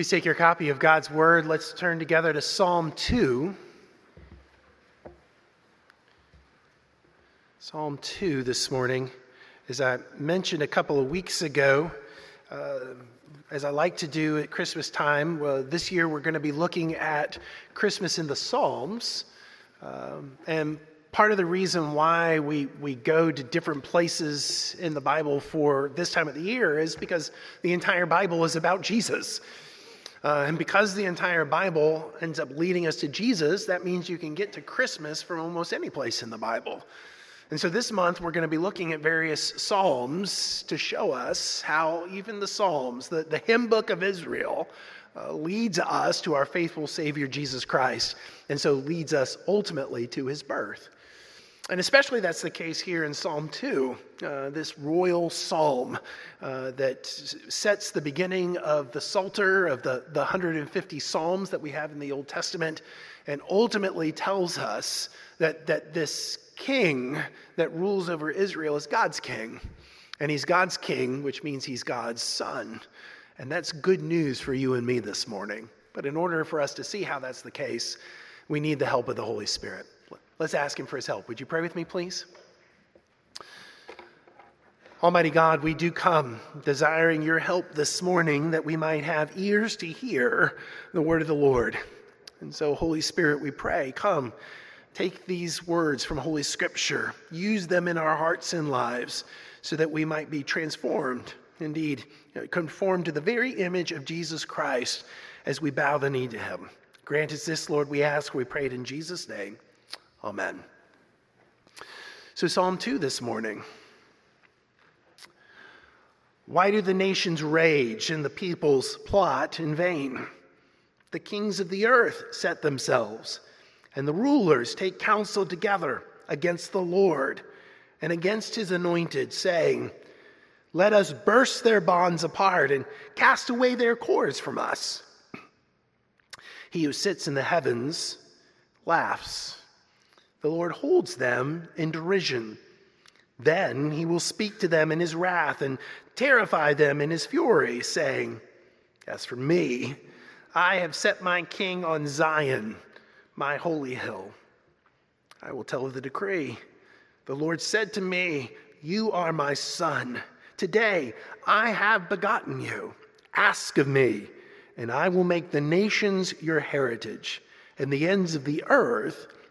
Please take your copy of God's Word. Let's turn together to Psalm 2. Psalm 2 this morning. As I mentioned a couple of weeks ago, uh, as I like to do at Christmas time, well, this year we're going to be looking at Christmas in the Psalms. Um, and part of the reason why we, we go to different places in the Bible for this time of the year is because the entire Bible is about Jesus. Uh, and because the entire Bible ends up leading us to Jesus, that means you can get to Christmas from almost any place in the Bible. And so this month we're going to be looking at various Psalms to show us how even the Psalms, the, the hymn book of Israel, uh, leads us to our faithful Savior Jesus Christ, and so leads us ultimately to his birth. And especially that's the case here in Psalm 2, uh, this royal psalm uh, that sets the beginning of the Psalter of the, the 150 Psalms that we have in the Old Testament, and ultimately tells us that, that this king that rules over Israel is God's king. And he's God's king, which means he's God's son. And that's good news for you and me this morning. But in order for us to see how that's the case, we need the help of the Holy Spirit. Let's ask him for his help. Would you pray with me, please? Almighty God, we do come desiring your help this morning that we might have ears to hear the word of the Lord. And so, Holy Spirit, we pray, come, take these words from Holy Scripture, use them in our hearts and lives so that we might be transformed, indeed, conformed to the very image of Jesus Christ as we bow the knee to him. Grant us this, Lord, we ask, we pray it in Jesus' name. Amen. So, Psalm 2 this morning. Why do the nations rage and the peoples plot in vain? The kings of the earth set themselves, and the rulers take counsel together against the Lord and against his anointed, saying, Let us burst their bonds apart and cast away their cords from us. He who sits in the heavens laughs. The Lord holds them in derision. Then he will speak to them in his wrath and terrify them in his fury, saying, As for me, I have set my king on Zion, my holy hill. I will tell of the decree. The Lord said to me, You are my son. Today I have begotten you. Ask of me, and I will make the nations your heritage, and the ends of the earth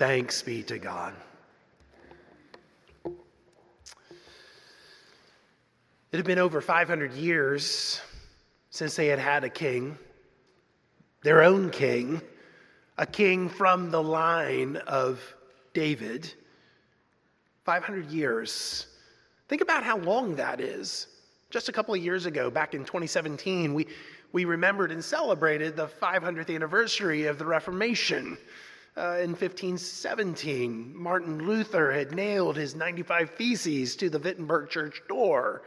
Thanks be to God. It had been over 500 years since they had had a king, their own king, a king from the line of David. 500 years. Think about how long that is. Just a couple of years ago, back in 2017, we, we remembered and celebrated the 500th anniversary of the Reformation. Uh, in 1517, Martin Luther had nailed his 95 Theses to the Wittenberg church door.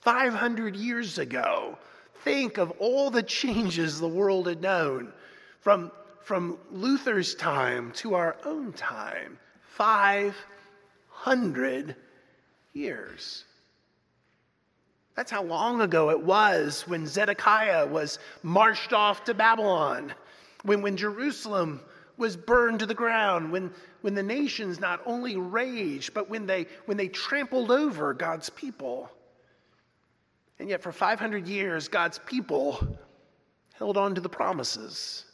500 years ago, think of all the changes the world had known from, from Luther's time to our own time. 500 years. That's how long ago it was when Zedekiah was marched off to Babylon, when, when Jerusalem was burned to the ground, when, when the nations not only raged, but when they, when they trampled over God's people. And yet, for 500 years, God's people held on to the promises.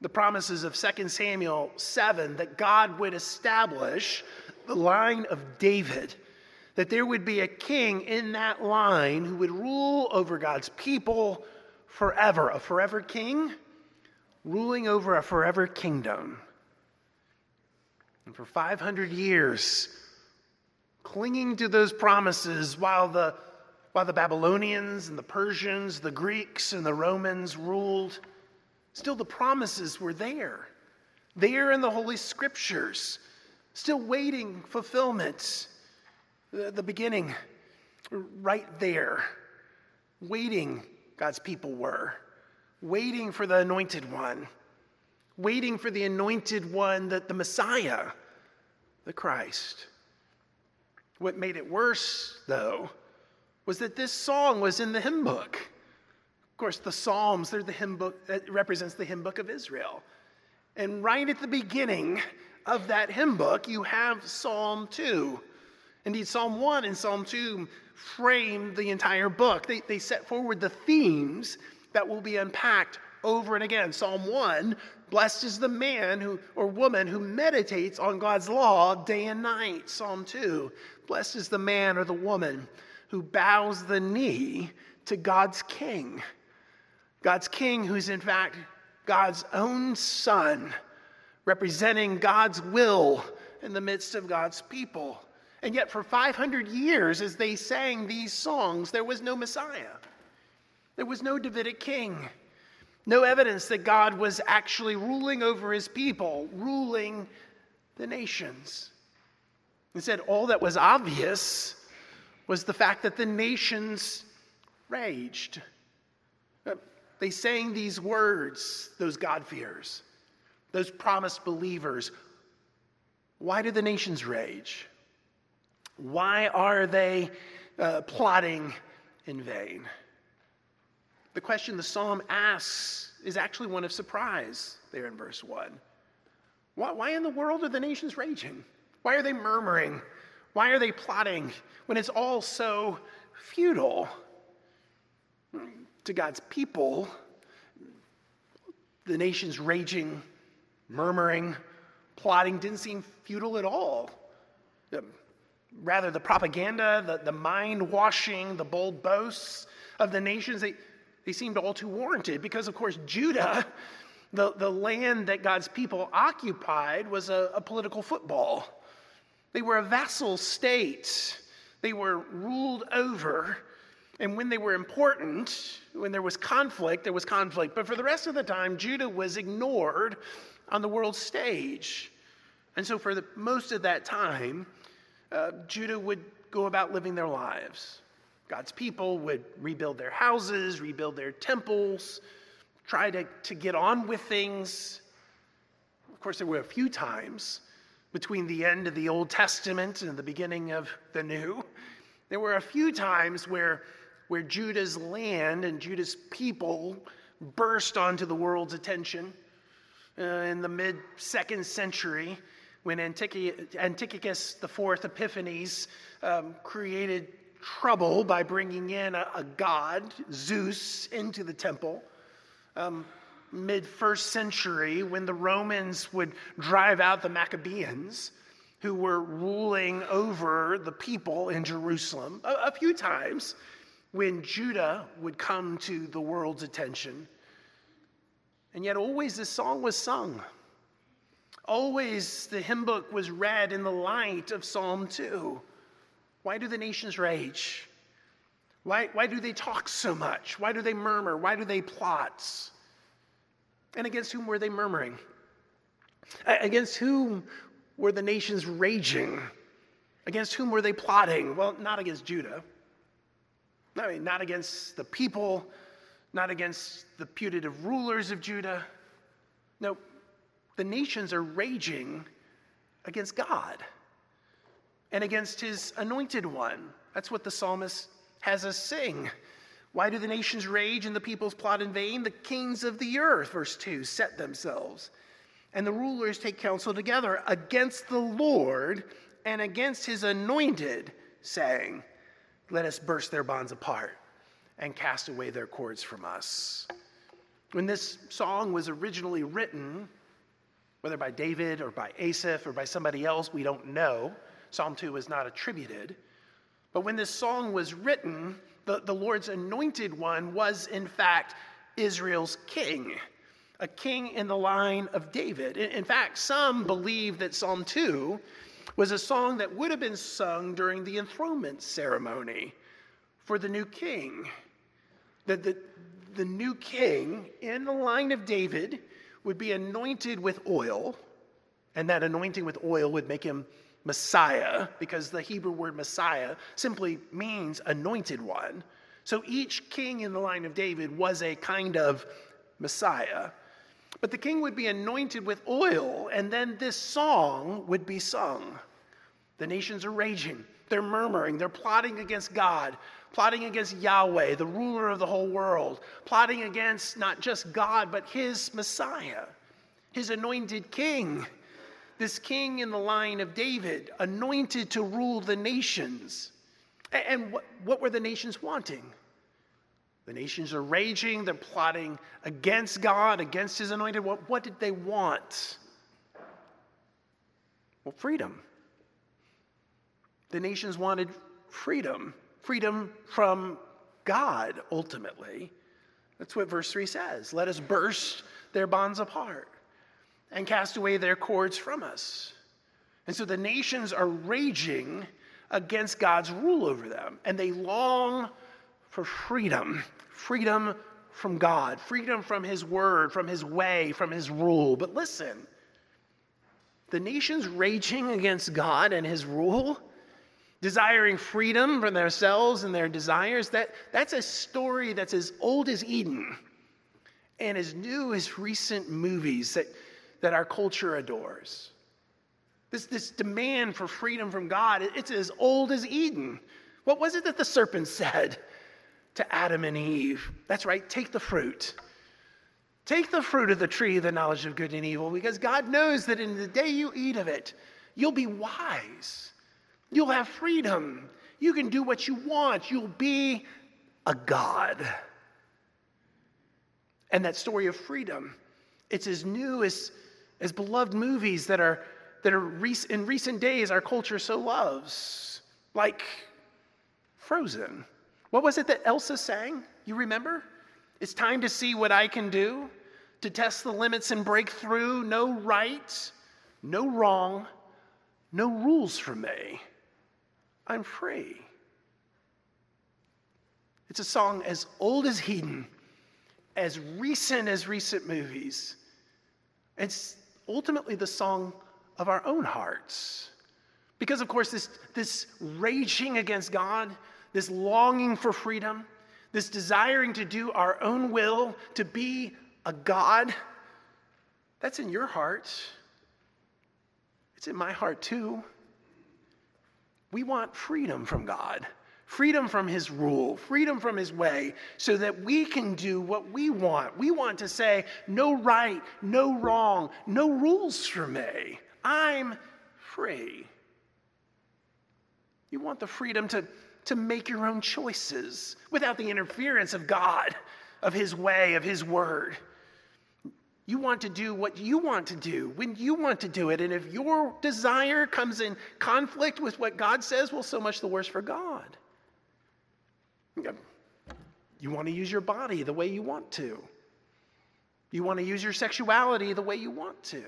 The promises of 2 Samuel 7 that God would establish the line of David, that there would be a king in that line who would rule over God's people forever, a forever king ruling over a forever kingdom. And for 500 years, clinging to those promises while the, while the Babylonians and the Persians, the Greeks and the Romans ruled, still the promises were there, there in the Holy Scriptures, still waiting fulfillment. The, the beginning, right there, waiting, God's people were, waiting for the anointed one, waiting for the anointed one, that the Messiah, the Christ. What made it worse, though, was that this song was in the hymn book. Of course, the Psalms, they're the hymn book that represents the hymn book of Israel. And right at the beginning of that hymn book, you have Psalm 2. Indeed, Psalm 1 and Psalm 2 frame the entire book. They, they set forward the themes that will be unpacked over and again. Psalm 1 Blessed is the man who, or woman who meditates on God's law day and night. Psalm 2 Blessed is the man or the woman who bows the knee to God's king. God's king, who's in fact God's own son, representing God's will in the midst of God's people. And yet, for 500 years, as they sang these songs, there was no Messiah. There was no Davidic king. No evidence that God was actually ruling over his people, ruling the nations. Instead, all that was obvious was the fact that the nations raged. Uh, they sang these words, those God-fears, those promised believers. Why do the nations rage? Why are they uh, plotting in vain? The question the psalm asks is actually one of surprise there in verse 1. Why, why in the world are the nations raging? Why are they murmuring? Why are they plotting when it's all so futile? To God's people, the nations raging, murmuring, plotting didn't seem futile at all. Rather, the propaganda, the, the mind washing, the bold boasts of the nations, they, they seemed all too warranted because, of course, Judah, the, the land that God's people occupied, was a, a political football. They were a vassal state, they were ruled over. And when they were important, when there was conflict, there was conflict. But for the rest of the time, Judah was ignored on the world stage. And so, for the, most of that time, uh, Judah would go about living their lives. God's people would rebuild their houses, rebuild their temples, try to, to get on with things. Of course, there were a few times between the end of the Old Testament and the beginning of the New. There were a few times where, where Judah's land and Judah's people burst onto the world's attention. Uh, in the mid second century, when Antiochus IV Epiphanes um, created trouble by bringing in a, a god, Zeus, into the temple. Um, Mid first century, when the Romans would drive out the Maccabees, who were ruling over the people in Jerusalem, a, a few times when Judah would come to the world's attention. And yet, always this song was sung. Always the hymn book was read in the light of Psalm 2. Why do the nations rage? Why, why do they talk so much? Why do they murmur? Why do they plot? And against whom were they murmuring? Against whom were the nations raging? Against whom were they plotting? Well, not against Judah. I mean, not against the people, not against the putative rulers of Judah. No, the nations are raging against God and against his anointed one. That's what the psalmist has us sing. Why do the nations rage and the peoples plot in vain? The kings of the earth, verse 2, set themselves, and the rulers take counsel together against the Lord and against his anointed, saying, Let us burst their bonds apart and cast away their cords from us. When this song was originally written, whether by David or by Asaph or by somebody else, we don't know. Psalm 2 is not attributed. But when this song was written, the, the Lord's anointed one was, in fact, Israel's king, a king in the line of David. In, in fact, some believe that Psalm 2 was a song that would have been sung during the enthronement ceremony for the new king. That the, the new king in the line of David would be anointed with oil, and that anointing with oil would make him Messiah, because the Hebrew word Messiah simply means anointed one. So each king in the line of David was a kind of Messiah. But the king would be anointed with oil, and then this song would be sung. The nations are raging, they're murmuring, they're plotting against God, plotting against Yahweh, the ruler of the whole world, plotting against not just God, but his Messiah, his anointed king. This king in the line of David, anointed to rule the nations. And what, what were the nations wanting? The nations are raging, they're plotting against God, against his anointed. What, what did they want? Well, freedom. The nations wanted freedom, freedom from God, ultimately. That's what verse 3 says. Let us burst their bonds apart and cast away their cords from us. And so the nations are raging against God's rule over them, and they long for freedom freedom from God, freedom from His word, from His way, from His rule. But listen, the nations raging against God and His rule, desiring freedom from themselves and their desires, that, that's a story that's as old as Eden and as new as recent movies that, that our culture adores. This, this demand for freedom from God, it's as old as Eden. What was it that the serpent said? to Adam and Eve. That's right, take the fruit. Take the fruit of the tree of the knowledge of good and evil because God knows that in the day you eat of it, you'll be wise. You'll have freedom. You can do what you want. You'll be a God. And that story of freedom, it's as new as, as beloved movies that are, that are rec- in recent days our culture so loves, like Frozen. What was it that Elsa sang? You remember? It's time to see what I can do, to test the limits and break through. No right, no wrong, no rules for me. I'm free. It's a song as old as Eden, as recent as recent movies. It's ultimately the song of our own hearts. Because, of course, this, this raging against God, this longing for freedom, this desiring to do our own will, to be a God, that's in your heart. It's in my heart too. We want freedom from God, freedom from His rule, freedom from His way, so that we can do what we want. We want to say, no right, no wrong, no rules for me. I'm free. You want the freedom to to make your own choices without the interference of God, of His way, of His word. You want to do what you want to do when you want to do it. And if your desire comes in conflict with what God says, well, so much the worse for God. You want to use your body the way you want to. You want to use your sexuality the way you want to.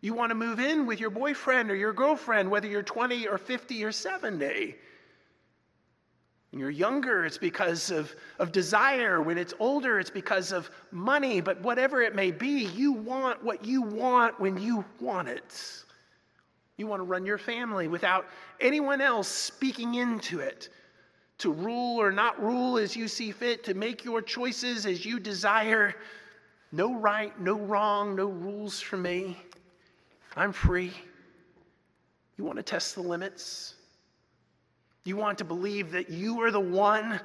You want to move in with your boyfriend or your girlfriend, whether you're 20 or 50 or 70. When you're younger, it's because of, of desire. When it's older, it's because of money. But whatever it may be, you want what you want when you want it. You want to run your family without anyone else speaking into it, to rule or not rule as you see fit, to make your choices as you desire. No right, no wrong, no rules for me. I'm free. You want to test the limits? You want to believe that you are the one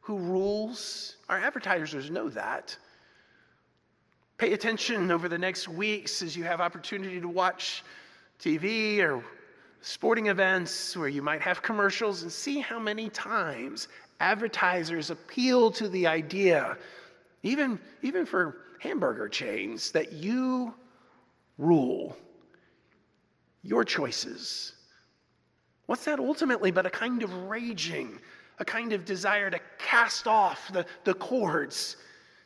who rules? Our advertisers know that. Pay attention over the next weeks as you have opportunity to watch TV or sporting events where you might have commercials and see how many times advertisers appeal to the idea, even, even for hamburger chains, that you rule your choices What's that ultimately but a kind of raging, a kind of desire to cast off the, the cords,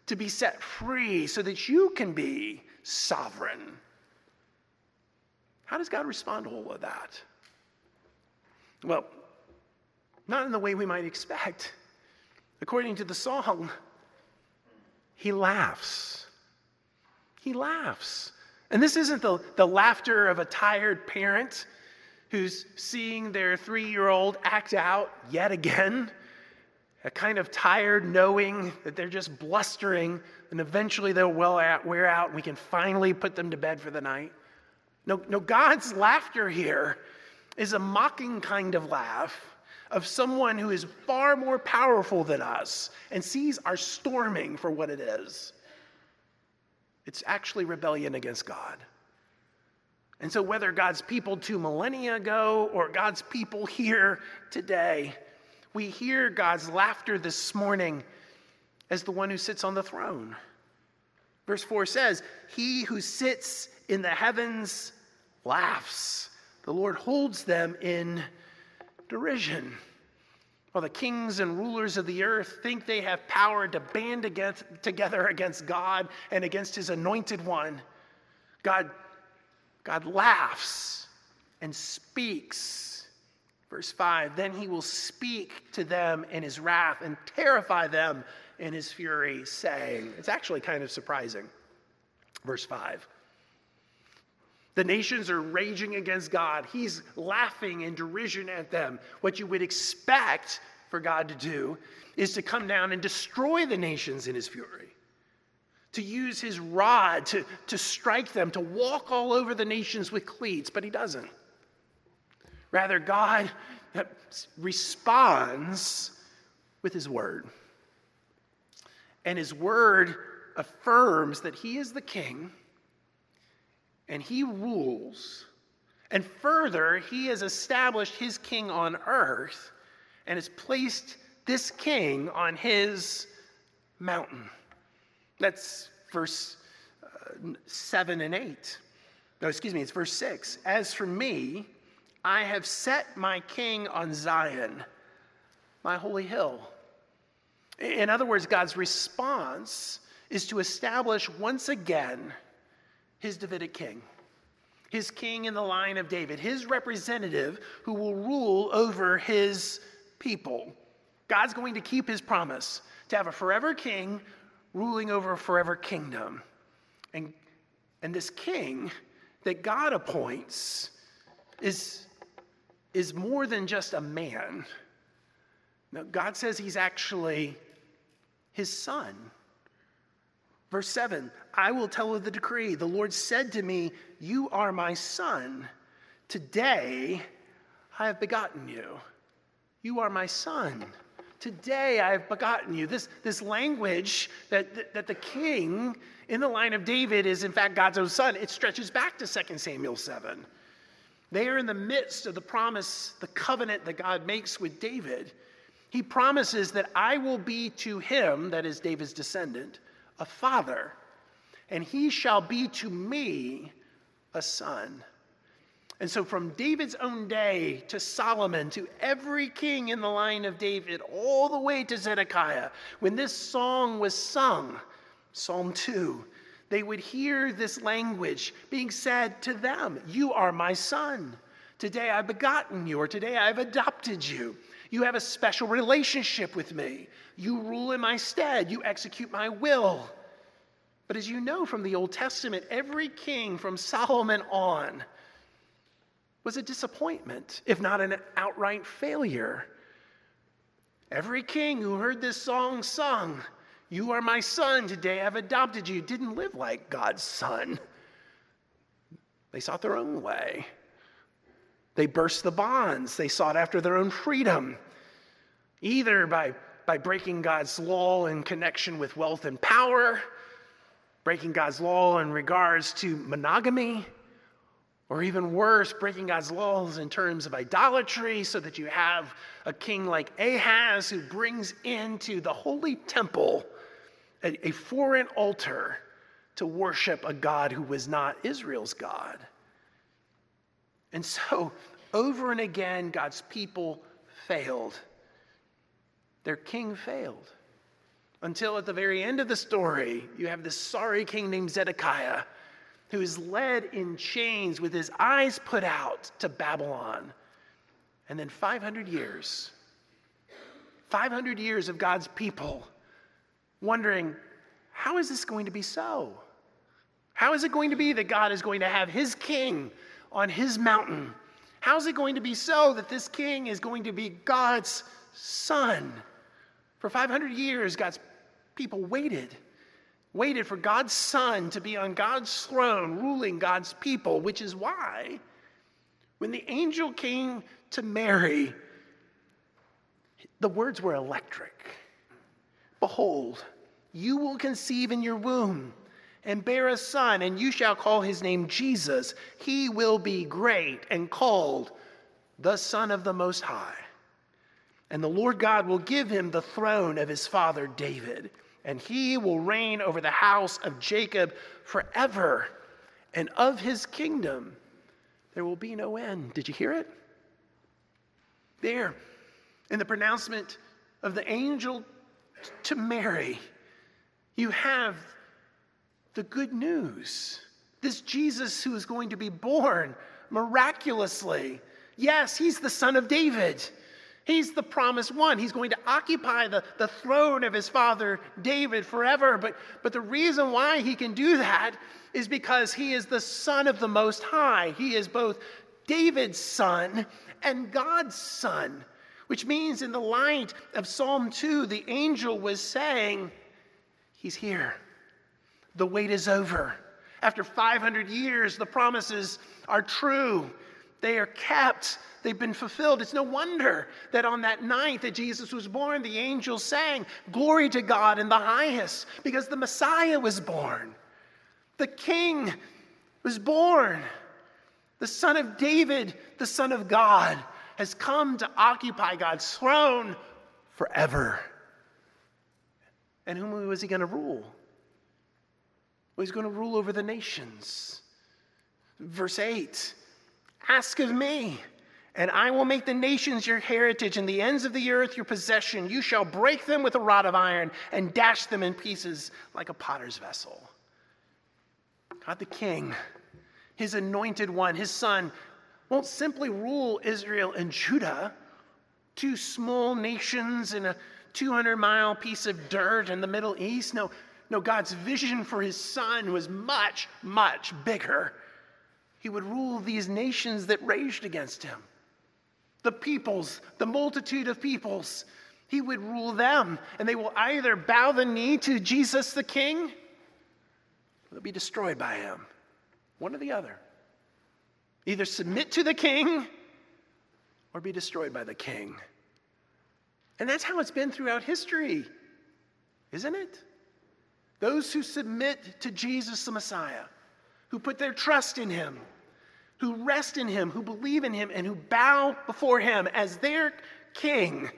to be set free so that you can be sovereign? How does God respond to all of that? Well, Not in the way we might expect. According to the song, he laughs. He laughs. And this isn't the, the laughter of a tired parent who's seeing their three year old act out yet again, a kind of tired knowing that they're just blustering and eventually they'll well wear out and we can finally put them to bed for the night. No, no, God's laughter here is a mocking kind of laugh of someone who is far more powerful than us and sees our storming for what it is. It's actually rebellion against God. And so, whether God's people two millennia ago or God's people here today, we hear God's laughter this morning as the one who sits on the throne. Verse 4 says, He who sits in the heavens laughs. The Lord holds them in derision. While the kings and rulers of the earth think they have power to band against, together against God and against his anointed one, God God laughs and speaks. Verse 5 Then he will speak to them in his wrath and terrify them in his fury, saying, It's actually kind of surprising. Verse 5 the nations are raging against God. He's laughing in derision at them. What you would expect for God to do is to come down and destroy the nations in his fury to use his rod to, to strike them, to walk all over the nations with cleats, but he doesn't. Rather, God responds with his word. And his word affirms that he is the king and he rules. And further, he has established his king on earth and has placed this king on his mountain. That's verse uh, 7 and 8. No, excuse me, it's verse 6. As for me, I have set my king on Zion, my holy hill. In other words, God's response is to establish once again his Davidic king, his king in the line of David, his representative who will rule over his people. God's going to keep his promise to have a forever king ruling over a forever kingdom. And, and this king that God appoints is, is more than just a man. Now, God says he's actually his son. Verse 7 I will tell of the decree. The Lord said to me, You are my son. Today I have begotten you. You are my son. Today I have begotten you. This, this language that, that, that the king in the line of David is, in fact, God's own son, it stretches back to 2 Samuel 7. They are in the midst of the promise, the covenant that God makes with David. He promises that I will be to him, that is David's descendant, a father, and he shall be to me a son. And so, from David's own day to Solomon, to every king in the line of David, all the way to Zedekiah, when this song was sung, Psalm 2, they would hear this language being said to them You are my son. Today I've begotten you, or today I've adopted you. You have a special relationship with me. You rule in my stead. You execute my will. But as you know from the Old Testament, every king from Solomon on, was a disappointment, if not an outright failure. Every king who heard this song sung, You are my son, today I've adopted you, didn't live like God's son. They sought their own way. They burst the bonds. They sought after their own freedom, either by, by breaking God's law in connection with wealth and power, breaking God's law in regards to monogamy, or even worse, breaking God's laws in terms of idolatry, so that you have a king like Ahaz who brings into the holy temple a, a foreign altar to worship a God who was not Israel's God. And so, over and again, God's people failed. Their king failed. Until at the very end of the story, you have this sorry king named Zedekiah who is led in chains with his eyes put out to Babylon. And then 500 years, 500 years of God's people wondering, how is this going to be so? How is it going to be that God is going to have his king on his mountain? How is it going to be so that this king is going to be God's son? For 500 years, God's people waited, waited for God's son to be on God's throne, ruling God's people, which is why when the angel came to Mary, the words were electric. Behold, you will conceive in your womb and bear a son, and you shall call his name Jesus. He will be great and called the Son of the Most High. And the Lord God will give him the throne of his father David, and he will reign over the house of Jacob forever, and of his kingdom there will be no end. Did you hear it? There, in the pronouncement of the angel to Mary, you have the good news. This Jesus who is going to be born miraculously. Yes, he's the son of David. He's the promised one. He's going to occupy the, the throne of his father David forever. But, but the reason why he can do that is because he is the son of the Most High. He is both David's son and God's son, which means in the light of Psalm 2, the angel was saying, He's here. The wait is over. After 500 years, the promises are true. They are kept. They've been fulfilled. It's no wonder that on that night that Jesus was born, the angels sang, Glory to God in the highest, because the Messiah was born. The King was born. The Son of David, the Son of God, has come to occupy God's throne forever. And whom was he going to rule? Well, he's going to rule over the nations. Verse 8 Ask of me, and I will make the nations your heritage and the ends of the earth your possession. You shall break them with a rod of iron and dash them in pieces like a potter's vessel. God the King, his anointed one, his son, won't simply rule Israel and Judah, two small nations in a 200 mile piece of dirt in the Middle East. No, no, God's vision for his son was much, much bigger. He would rule these nations that raged against him. The peoples, the multitude of peoples, he would rule them, and they will either bow the knee to Jesus the King, or they'll be destroyed by him. One or the other. Either submit to the King or be destroyed by the King. And that's how it's been throughout history, isn't it? Those who submit to Jesus the Messiah, who put their trust in him, who rest in him, who believe in him, and who bow before him as their king,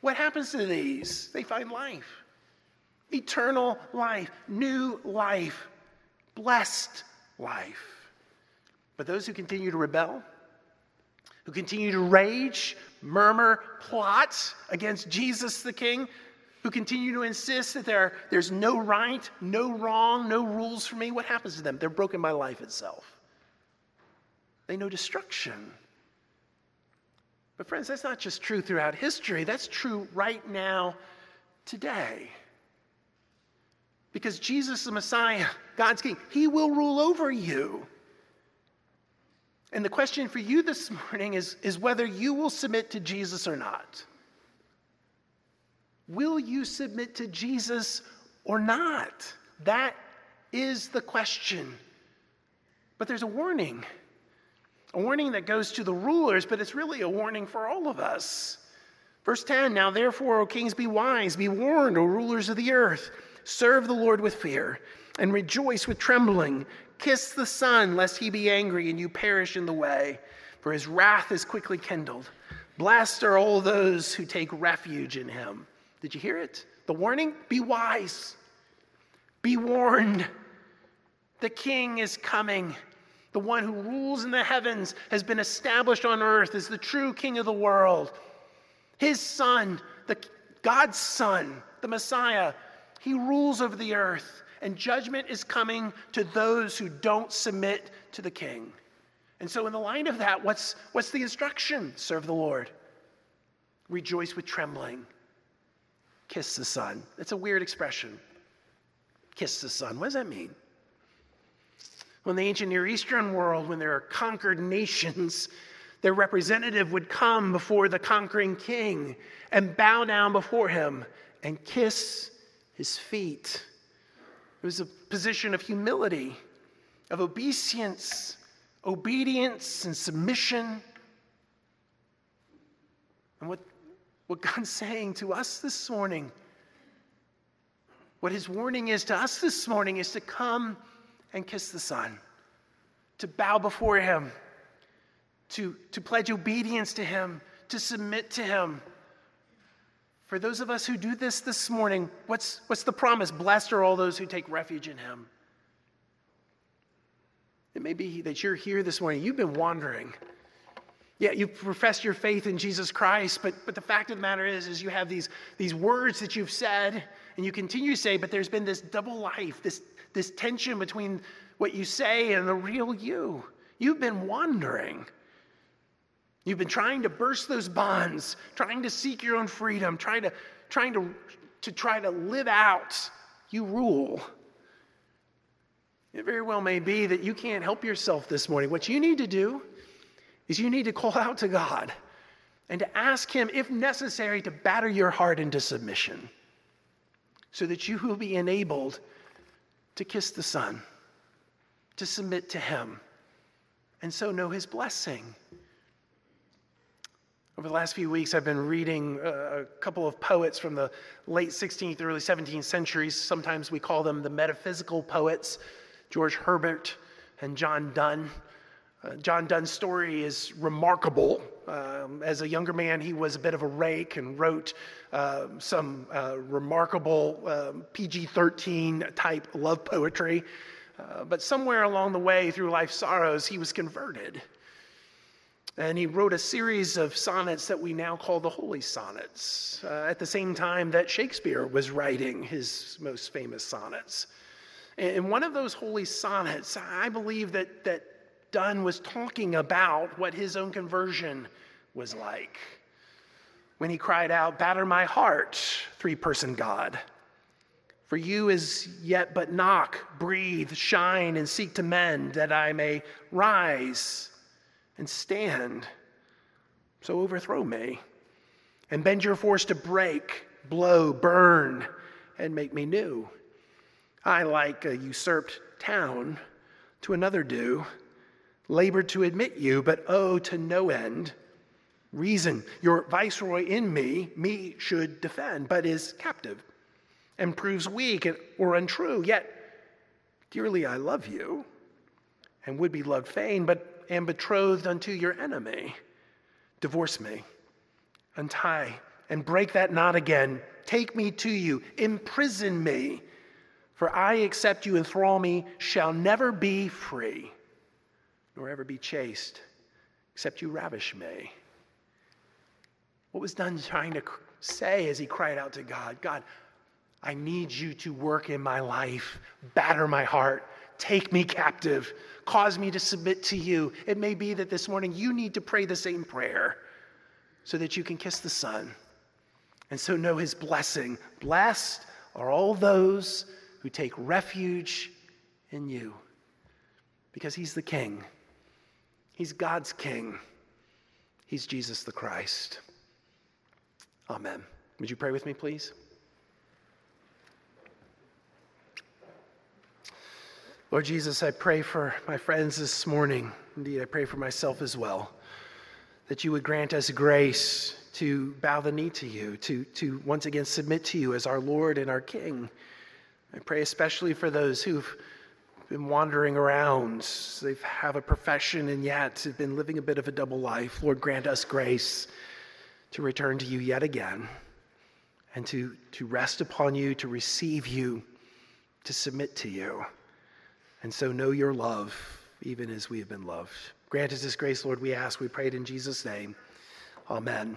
what happens to these? They find life eternal life, new life, blessed life. But those who continue to rebel, who continue to rage, murmur, plot against Jesus the King, who continue to insist that there, there's no right, no wrong, no rules for me, what happens to them? They're broken by life itself. They know destruction. But, friends, that's not just true throughout history, that's true right now, today. Because Jesus, the Messiah, God's King, He will rule over you. And the question for you this morning is, is whether you will submit to Jesus or not. Will you submit to Jesus or not? That is the question. But there's a warning. A warning that goes to the rulers, but it's really a warning for all of us. Verse 10 Now therefore, O kings, be wise, be warned, O rulers of the earth. Serve the Lord with fear, and rejoice with trembling. Kiss the Son, lest he be angry and you perish in the way, for his wrath is quickly kindled. Blessed are all those who take refuge in him. Did you hear it? The warning? Be wise. Be warned. The king is coming. The one who rules in the heavens has been established on earth as the true king of the world. His son, the God's son, the Messiah, he rules over the earth, and judgment is coming to those who don't submit to the king. And so, in the light of that, what's, what's the instruction? Serve the Lord. Rejoice with trembling. Kiss the Son. It's a weird expression. Kiss the Son. What does that mean? When the ancient Near Eastern world, when there are conquered nations, their representative would come before the conquering king and bow down before him and kiss his feet. It was a position of humility, of obeisance, obedience and submission. And what, what God's saying to us this morning, what his warning is to us this morning, is to come and kiss the Son, to bow before him, to, to pledge obedience to him, to submit to him. For those of us who do this this morning, what's, what's the promise? Blessed are all those who take refuge in him. It may be that you're here this morning, you've been wandering. Yeah, you profess your faith in Jesus Christ, but, but the fact of the matter is, is you have these, these words that you've said and you continue to say, but there's been this double life, this, this tension between what you say and the real you. You've been wandering. You've been trying to burst those bonds, trying to seek your own freedom, trying to, trying to, to try to live out. You rule. It very well may be that you can't help yourself this morning. What you need to do is you need to call out to God and to ask Him, if necessary, to batter your heart into submission so that you will be enabled to kiss the Son, to submit to Him, and so know His blessing. Over the last few weeks, I've been reading a couple of poets from the late 16th, early 17th centuries. Sometimes we call them the metaphysical poets, George Herbert and John Donne. Uh, John Donne's story is remarkable. Um, as a younger man, he was a bit of a rake and wrote uh, some uh, remarkable um, PG 13 type love poetry. Uh, but somewhere along the way, through life's sorrows, he was converted. And he wrote a series of sonnets that we now call the Holy Sonnets, uh, at the same time that Shakespeare was writing his most famous sonnets. And one of those holy sonnets, I believe that, that Donne was talking about what his own conversion was like. When he cried out, Batter my heart, three person God. For you is yet but knock, breathe, shine, and seek to mend, that I may rise and stand. So overthrow me and bend your force to break, blow, burn, and make me new. I, like a usurped town, to another do, labor to admit you, but oh, to no end. Reason, your viceroy in me, me should defend, but is captive and proves weak or untrue. Yet, dearly I love you and would be loved fain, but am betrothed unto your enemy. Divorce me, untie, and break that knot again. Take me to you, imprison me, for I, except you enthrall me, shall never be free, nor ever be chaste, except you ravish me. What was Donne trying to say as he cried out to God? God, I need you to work in my life, batter my heart, take me captive, cause me to submit to you. It may be that this morning you need to pray the same prayer so that you can kiss the Son and so know his blessing. Blessed are all those who take refuge in you because he's the King. He's God's King. He's Jesus the Christ. Amen. Would you pray with me, please? Lord Jesus, I pray for my friends this morning. Indeed, I pray for myself as well. That you would grant us grace to bow the knee to you, to, to once again submit to you as our Lord and our King. I pray especially for those who've been wandering around. They have a profession and yet have been living a bit of a double life. Lord, grant us grace to return to you yet again and to, to rest upon you, to receive you, to submit to you and so know your love, even as we have been loved. Grant us this grace, Lord, we ask. We pray it in Jesus' name. Amen.